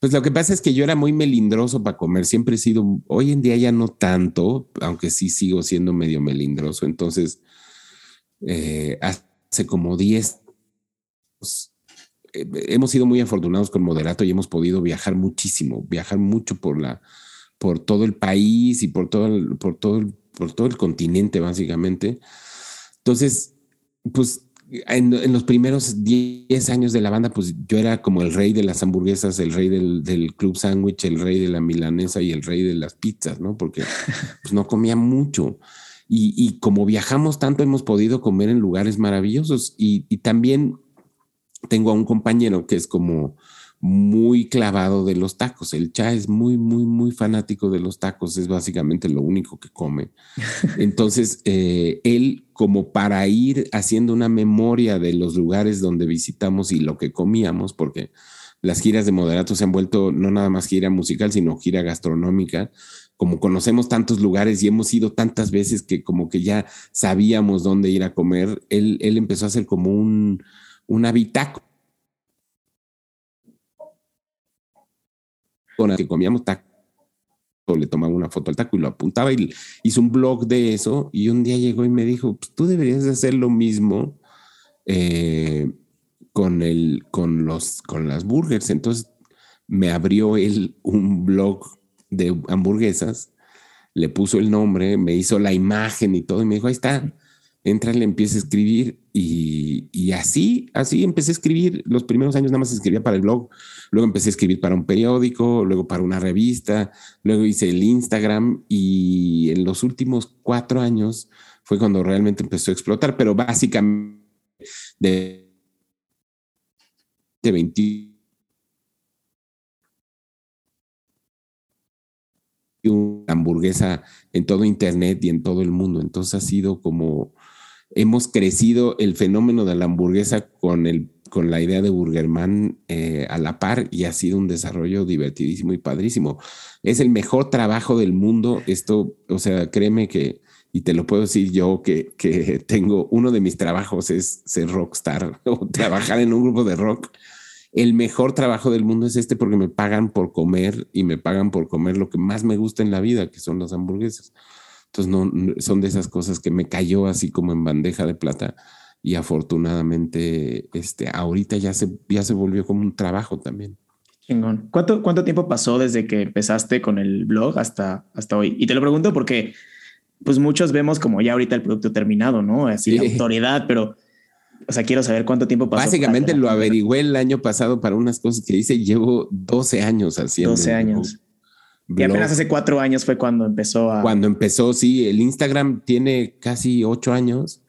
Pues lo que pasa es que yo era muy melindroso para comer, siempre he sido, hoy en día ya no tanto, aunque sí sigo siendo medio melindroso. Entonces, eh, hace como 10, eh, hemos sido muy afortunados con Moderato y hemos podido viajar muchísimo, viajar mucho por la, por todo el país y por todo el, por todo el, por todo el continente, básicamente. Entonces, pues en, los primeros 10 años de la banda, pues yo era como el rey de las hamburguesas, el rey del, club sándwich, el rey de la milanesa y el rey de las pizzas, ¿no? Porque pues, no comía mucho. Y, como viajamos tanto, hemos podido comer en lugares maravillosos. Y, y también tengo a un compañero que es como muy clavado de los tacos. El Cha es muy, muy, muy fanático de los tacos. Es básicamente lo único que come. Entonces, eh, él, como para ir haciendo una memoria de los lugares donde visitamos y lo que comíamos, porque las giras de moderato se han vuelto no nada más gira musical, sino gira gastronómica. Como conocemos tantos lugares y hemos ido tantas veces que como que ya sabíamos dónde ir a comer, él, él empezó a hacer como un, un habitaco con el que comíamos taco, le tomaba una foto al taco y lo apuntaba y hizo un blog de eso y un día llegó y me dijo, pues tú deberías hacer lo mismo eh, con, el, con, los, con las burgers. Entonces me abrió él un blog de hamburguesas, le puso el nombre, me hizo la imagen y todo y me dijo, ahí está, entra, le empieza a escribir y, así, así empecé a escribir. Los primeros años nada más escribía para el blog, luego empecé a escribir para un periódico, luego para una revista, luego hice el Instagram y en los últimos cuatro años fue cuando realmente empezó a explotar, pero básicamente de, de 20 hamburguesa en todo internet y en todo el mundo. Entonces ha sido como hemos crecido el fenómeno de la hamburguesa con, el, con la idea de Burgerman eh, a la par y ha sido un desarrollo divertidísimo y padrísimo. Es el mejor trabajo del mundo. Esto, o sea, créeme que, y te lo puedo decir yo, que, que tengo uno de mis trabajos es ser rockstar o trabajar en un grupo de rock. El mejor trabajo del mundo es este porque me pagan por comer y me pagan por comer lo que más me gusta en la vida, que son las hamburguesas. Entonces, no, son de esas cosas que me cayó así como en bandeja de plata y afortunadamente este, ahorita ya se, ya se volvió como un trabajo también. Chingón. ¿Cuánto, ¿Cuánto tiempo pasó desde que empezaste con el blog hasta, hasta hoy? Y te lo pregunto porque pues muchos vemos como ya ahorita el producto terminado, ¿no? Así la autoridad, pero o sea, quiero saber cuánto tiempo pasó. Básicamente lo averigüé el año pasado para unas cosas que hice. Llevo 12 años haciendo. 12 años. Y apenas hace cuatro años fue cuando empezó a... Cuando empezó, sí, el Instagram tiene casi ocho años,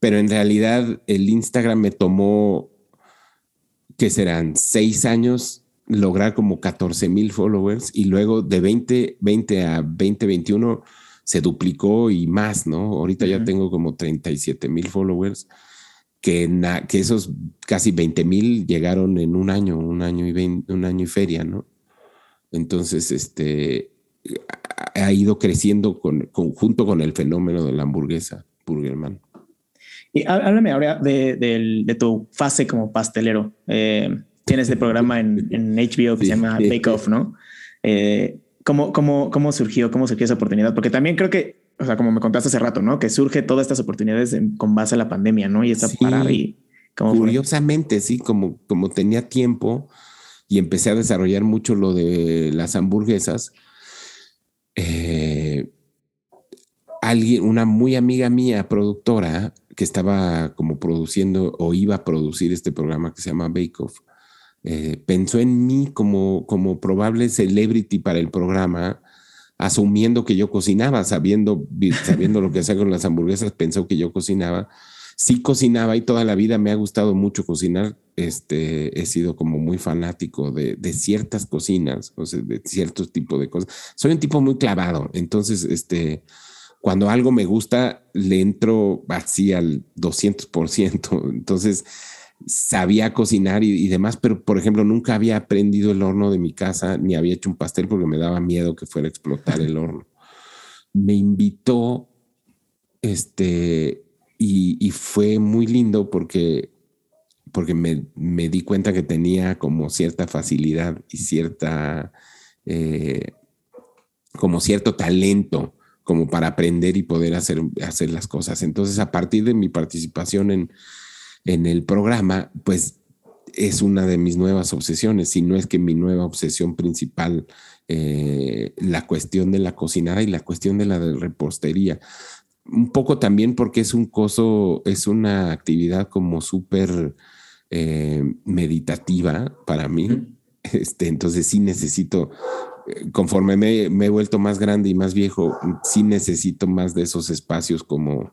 pero en realidad el Instagram me tomó, que serán seis años, lograr como 14 mil followers y luego de 20, 20 a 2021 se duplicó y más, ¿no? Ahorita ya tengo como 37 mil followers, que, que esos casi 20 mil llegaron en un año, un año y un año y feria, ¿no? Entonces, este, ha ido creciendo con, junto con el fenómeno de la hamburguesa, Burgerman. Y háblame ahora de, tu fase como pastelero. Eh, tienes este programa en, HBO que se llama Bake Off, ¿no? Eh, ¿cómo, cómo, surgió, ¿Cómo surgió esa oportunidad? Porque también creo que, o sea, como me contaste hace rato, ¿no? Que surge todas estas oportunidades con base a la pandemia, ¿no? Y esta parar y... Curiosamente, sí, como, como tenía tiempo, y empecé a desarrollar mucho lo de las hamburguesas, eh, alguien, una muy amiga mía, productora, que estaba como produciendo o iba a producir este programa que se llama Bake Off, eh, pensó en mí como, como probable celebrity para el programa, asumiendo que yo cocinaba, sabiendo, sabiendo lo que hacía con las hamburguesas, pensó que yo cocinaba sí cocinaba y toda la vida me ha gustado mucho cocinar. Este, he sido como muy fanático de, ciertas cocinas, o sea, de ciertos tipos de cosas. Soy un tipo muy clavado, entonces, este, cuando algo me gusta, le entro así al 200%. Entonces, sabía cocinar y, y, demás, pero por ejemplo, nunca había aprendido el horno de mi casa, ni había hecho un pastel porque me daba miedo que fuera a explotar el horno. Me invitó este, y, fue muy lindo porque porque me, me, di cuenta que tenía como cierta facilidad y cierta, eh, como cierto talento como para aprender y poder hacer, hacer las cosas. Entonces, a partir de mi participación en, en el programa, pues es una de mis nuevas obsesiones, si no es que mi nueva obsesión principal, eh, la cuestión de la cocinada y la cuestión de la repostería. Un poco también porque es un coso, es una actividad como súper eh, meditativa para mí. Este, entonces sí necesito, eh, conforme me, me, he vuelto más grande y más viejo, sí necesito más de esos espacios como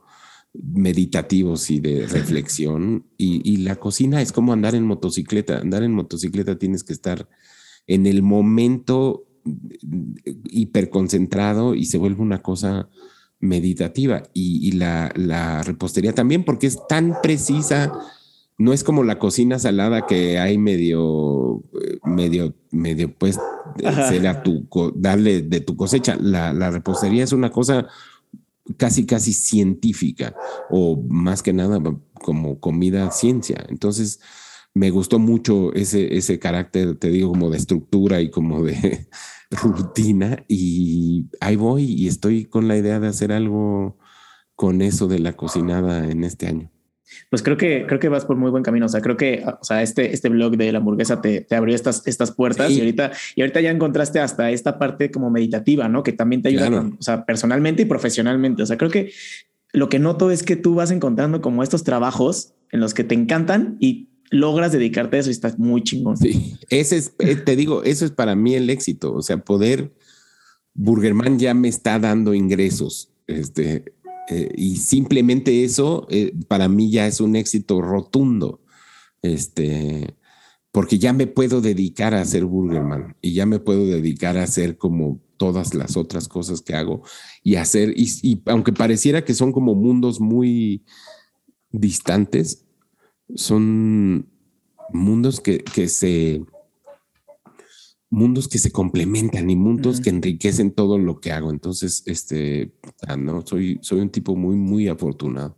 meditativos y de reflexión. Y, la cocina es como andar en motocicleta. Andar en motocicleta tienes que estar en el momento hiperconcentrado y se vuelve una cosa meditativa. Y, la, la, repostería también, porque es tan precisa. No es como la cocina salada que hay medio, medio, medio, pues, será tu, darle de tu cosecha. La, la repostería es una cosa casi, casi científica o más que nada como comida ciencia. Entonces, me gustó mucho ese, ese carácter, te digo, como de estructura y como de rutina. Y ahí voy y estoy con la idea de hacer algo con eso de la cocinada en este año. Pues creo que creo que vas por muy buen camino. O sea, creo que o sea, este, este blog de la hamburguesa te, te abrió estas, estas puertas y ahorita, y ahorita ya encontraste hasta esta parte como meditativa, ¿no? Que también te ayuda, o sea, personalmente y profesionalmente. O sea, creo que lo que noto es que tú vas encontrando como estos trabajos en los que te encantan y logras dedicarte a eso y estás muy chingón. Sí, ese es, eh, te digo, eso es para mí el éxito. O sea, poder, Burgerman ya me está dando ingresos. Este, eh, y simplemente eso eh, para mí ya es un éxito rotundo. Este, porque ya me puedo dedicar a hacer Burgerman y ya me puedo dedicar a hacer como todas las otras cosas que hago y hacer, y aunque pareciera que son como mundos muy distantes, son mundos que, que se mundos que se complementan y mundos que enriquecen todo lo que hago. Entonces, este, ah, no, soy, soy un tipo muy, muy afortunado.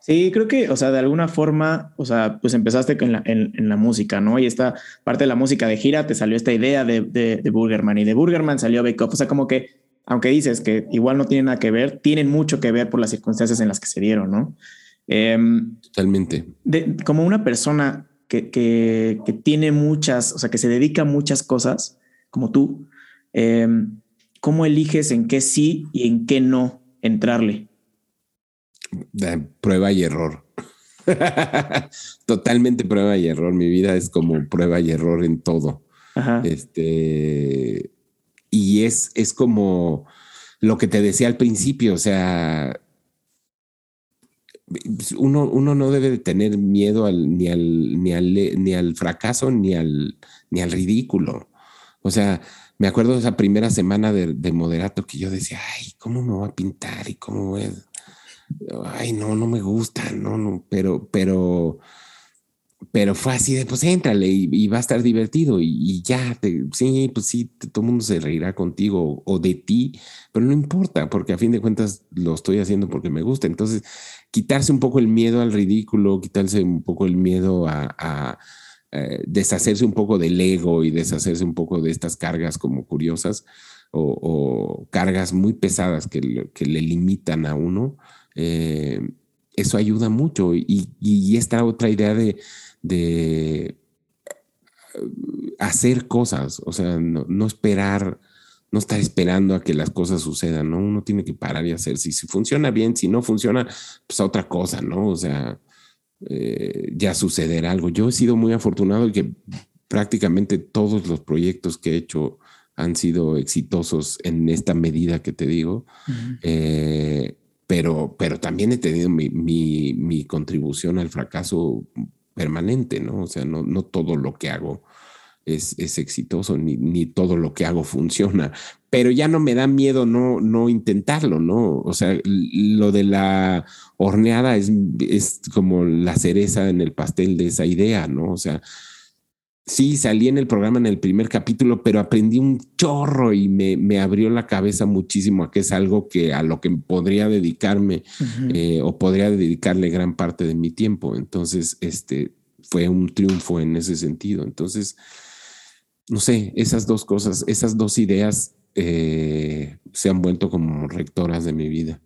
Sí, creo que, o sea, de alguna forma, o sea, pues empezaste en la, en, la música, ¿no? Y esta parte de la música de gira te salió esta idea de, de, Burgerman y de Burgerman salió Bake O sea, como que, aunque dices que igual no tiene nada que ver, tienen mucho que ver por las circunstancias en las que se dieron, ¿no? Em, Totalmente. De, como una persona que, tiene muchas, o sea, que se dedica a muchas cosas, como tú, em, ¿cómo eliges en qué sí y en qué no entrarle? prueba y error. Totalmente prueba y error. Mi vida es como prueba y error en todo. Este, y es, es como lo que te decía al principio, o sea, uno, uno no debe de tener miedo ni, al, ni, al, ni al fracaso ni al, ni al ridículo. O sea, me acuerdo de esa primera semana de, de, moderato que yo decía, ay, ¿cómo me voy a pintar? Y cómo voy Ay, no, no me gusta, no, no, pero, pero, pero fue así de, pues éntrale y, va a estar divertido y, ya, sí, pues sí, todo el mundo se reirá contigo o de ti, pero no importa, porque a fin de cuentas lo estoy haciendo porque me gusta. Entonces, quitarse un poco el miedo al ridículo, quitarse un poco el miedo a, eh, deshacerse un poco del ego y deshacerse un poco de estas cargas como curiosas o, cargas muy pesadas que, le limitan a uno. Eh, eso ayuda mucho y, esta otra idea de, de hacer cosas, o sea, no esperar no estar esperando a que las cosas sucedan, ¿no? Uno tiene que parar y hacer. Si, si funciona bien, si no funciona, pues a otra cosa, ¿no? O sea, eh, ya sucederá algo. Yo he sido muy afortunado y que prácticamente todos los proyectos que he hecho han sido exitosos en esta medida que te digo. Eh, pero, pero también he tenido mi, mi, mi, contribución al fracaso permanente, ¿no? O sea, no, no todo lo que hago es, exitoso, ni, ni, todo lo que hago funciona, pero ya no me da miedo no, no intentarlo, ¿no? O sea, lo de la horneada es, es como la cereza en el pastel de esa idea, ¿no? O sea, sí, salí en el programa en el primer capítulo, pero aprendí un chorro y me, me abrió la cabeza muchísimo a que es algo que a lo que podría dedicarme eh, o podría dedicarle gran parte de mi tiempo. Entonces, este, fue un triunfo en ese sentido. Entonces, no sé, esas dos cosas, esas dos ideas eh, se han vuelto como rectoras de mi vida.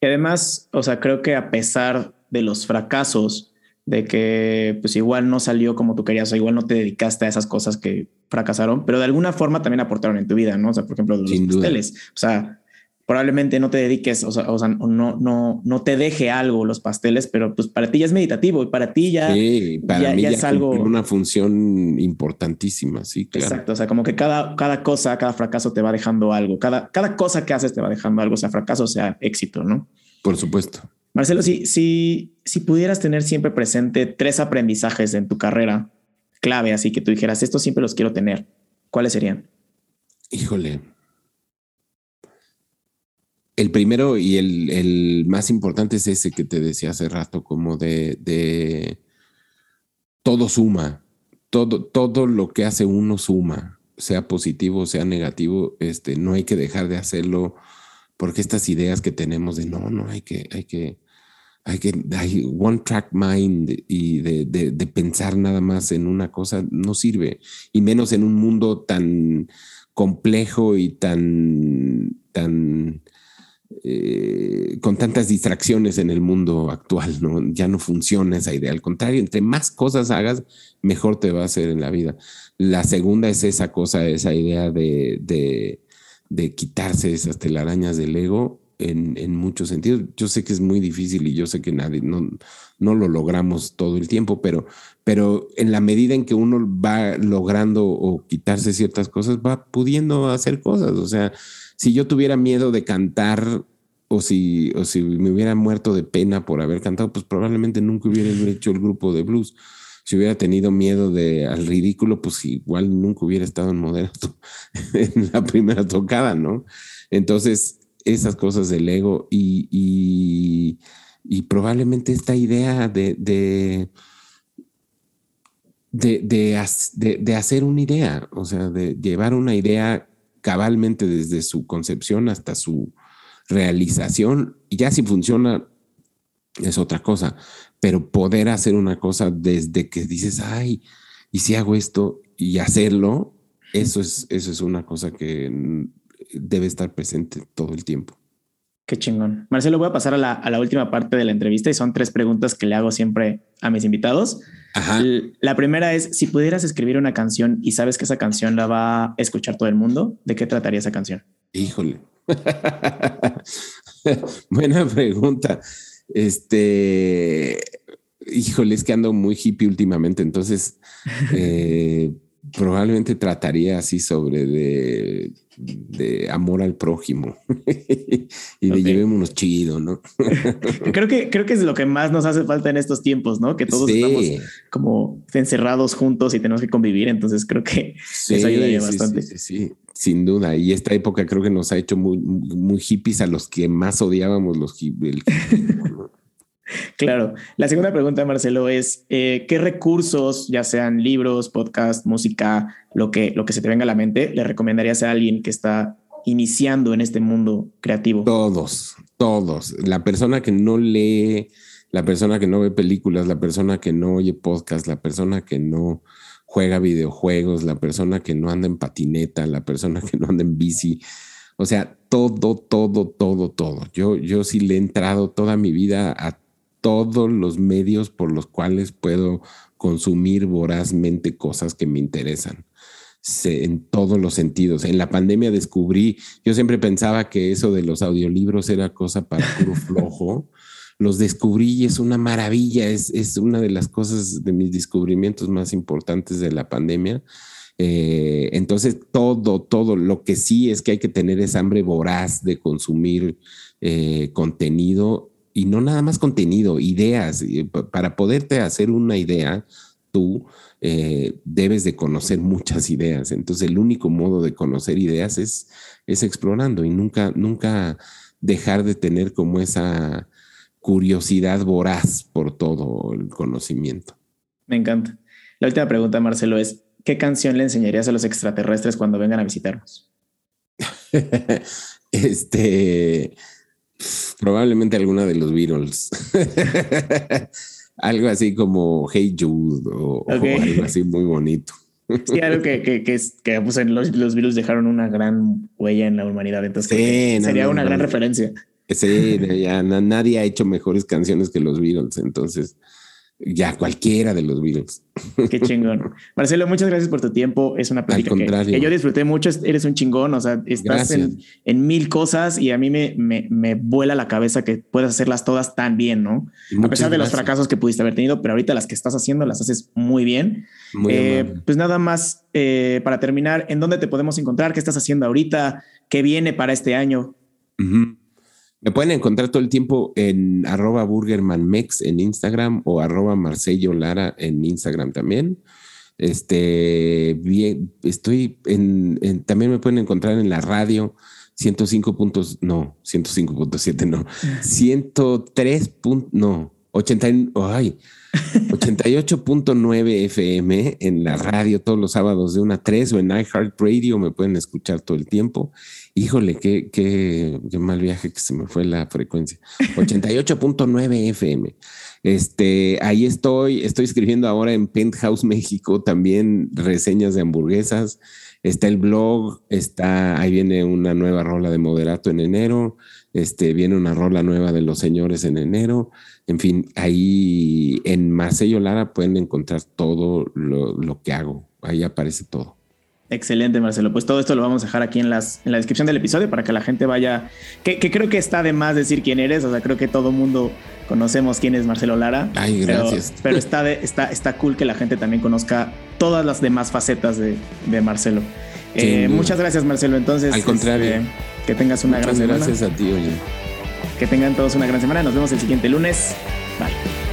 Y además, o sea, creo que a pesar de los fracasos, de que pues igual no salió como tú querías, o igual no te dedicaste a esas cosas que fracasaron, pero de alguna forma también aportaron en tu vida, ¿no? O sea, por ejemplo, los pasteles. O sea, probablemente no te dediques, o sea, o sea, no, no, no te deje algo los pasteles, pero pues para ti ya es meditativo y para ti ya, sí, para mí ya, es algo una función importantísima, sí, claro. Exacto, o sea, como que cada, cada cosa, cada fracaso te va dejando algo, cada, cada cosa que haces te va dejando algo, sea fracaso, sea éxito, ¿no? Por supuesto. Marcelo, si, si, si pudieras tener siempre presente tres aprendizajes en tu carrera clave, así que tú dijeras, estos siempre los quiero tener, ¿cuáles serían? Híjole. El primero y el, más importante es ese que te decía hace rato, como de, todo suma, todo, todo lo que hace uno suma, sea positivo, sea negativo, este, no hay que dejar de hacerlo porque estas ideas que tenemos de no, no hay que, hay que, hay que, one track mind y de, de, pensar nada más en una cosa no sirve, y menos en un mundo tan complejo y tan, tan, eh, con tantas distracciones en el mundo actual. Ya no funciona esa idea. Al contrario, entre más cosas hagas, mejor te va a hacer en la vida. La segunda es esa cosa, esa idea de, de, quitarse esas telarañas del ego en, muchos sentidos. Yo sé que es muy difícil y yo sé que nadie, no, no lo logramos todo el tiempo, pero, pero en la medida en que uno va logrando o quitarse ciertas cosas, va pudiendo hacer cosas. O sea, si yo tuviera miedo de cantar o si, o si me hubiera muerto de pena por haber cantado, pues probablemente nunca hubiera hecho el grupo de blues. Si hubiera tenido miedo de, al ridículo, pues igual nunca hubiera estado en moderato en la primera tocada, ¿no? Entonces, esas cosas del ego y, y, probablemente esta idea de, de, de, de, hacer una idea, o sea, de llevar una idea cabalmente desde su concepción hasta su realización, y ya si funciona es otra cosa, pero poder hacer una cosa desde que dices, ay, y si hago esto y hacerlo, eso es, eso es una cosa que debe estar presente todo el tiempo. Qué chingón. Marcelo, voy a pasar a la, última parte de la entrevista y son tres preguntas que le hago siempre a mis invitados. La primera es, si pudieras escribir una canción y sabes que esa canción la va a escuchar todo el mundo, ¿de qué trataría esa canción? Híjole. Buena pregunta. Este, híjole, es que ando muy hippie últimamente, entonces eh, probablemente trataría así sobre de, de amor al prójimo y de llevémonos chido, ¿no? creo que creo que es lo que más nos hace falta en estos tiempos, ¿no? Que todos estamos como encerrados juntos y tenemos que convivir, entonces creo que eso ayudaría bastante. Sí, sí, sin duda. Y esta época creo que nos ha hecho muy, muy hippies a los que más odiábamos los hippies. Claro. La segunda pregunta, Marcelo, es eh, ¿qué recursos, ya sean libros, podcast, música, lo que, lo que se te venga a la mente, le recomendarías a alguien que está iniciando en este mundo creativo? Todos, todos. La persona que no lee, la persona que no ve películas, la persona que no oye podcast, la persona que no juega videojuegos, la persona que no anda en patineta, la persona que no anda en bici. O sea, todo, todo, todo, todo. Yo, yo sí le he entrado toda mi vida a todos los medios por los cuales puedo consumir vorazmente cosas que me interesan en todos los sentidos. En la pandemia descubrí, yo siempre pensaba que eso de los audiolibros era cosa para puro flojo. Los descubrí y es una maravilla, es, es, una de las cosas de mis descubrimientos más importantes de la pandemia. Eh, entonces, todo, todo, lo que sí es que hay que tener esa hambre voraz de consumir eh, contenido y no nada más contenido, ideas. Para poderte hacer una idea, tú eh, debes de conocer muchas ideas. Entonces el único modo de conocer ideas es, es explorando y nunca, nunca dejar de tener como esa curiosidad voraz por todo el conocimiento. Me encanta. La última pregunta, Marcelo, es, ¿qué canción le enseñarías a los extraterrestres cuando vengan a visitarnos? este Probablemente alguna de los Beatles. algo así como Hey Jude o, algo así muy bonito. Sí, algo que, que, que, que pues, los, los, virus dejaron una gran huella en la humanidad. Entonces, sería una gran referencia. Sí, ya nadie ha hecho mejores canciones que los Beatles. Entonces, ya cualquiera de los Beatles. Qué chingón. Marcelo, muchas gracias por tu tiempo. Es una plática que, yo disfruté mucho. Eres un chingón. O sea, estás en, mil cosas y a mí me, me, vuela la cabeza que puedas hacerlas todas tan bien, ¿no? a pesar de los fracasos que pudiste haber tenido, pero ahorita las que estás haciendo las haces muy bien. Eh, pues nada más eh, para terminar, ¿en dónde te podemos encontrar? ¿Qué estás haciendo ahorita? ¿Qué viene para este año? Me pueden encontrar todo el tiempo en arroba burgermanmex en Instagram o arroba Marcello Lara en Instagram también. Este, bien, estoy en, también me pueden encontrar en la radio 105 puntos, no, 105.7, no, 103 puntos, no, 80, ay, 88.9 FM en la radio todos los sábados de una a 3 o en iHeartRadio me pueden escuchar todo el tiempo. Híjole, qué, qué, qué mal viaje que se me fue la frecuencia. 88.9 FM. Este, ahí estoy, estoy escribiendo ahora en Penthouse México también reseñas de hamburguesas. Está el blog, está, ahí viene una nueva rola de moderato en enero, este, viene una rola nueva de los señores en enero. En fin, ahí en Marcello Lara pueden encontrar todo lo, que hago. Ahí aparece todo. Excelente, Marcelo. Pues todo esto lo vamos a dejar aquí en, las, en la descripción del episodio para que la gente vaya. Que, creo que está de más decir quién eres. O sea, creo que todo mundo conocemos quién es Marcelo Lara. Ay, gracias. Pero, está, está, está cool que la gente también conozca todas las demás facetas de, Marcelo. Eh, muchas gracias, Marcelo. Entonces, al contrario, este, que tengas una gran semana. Gracias a ti, oye. Que tengan todos una gran semana. Nos vemos el siguiente lunes. Bye.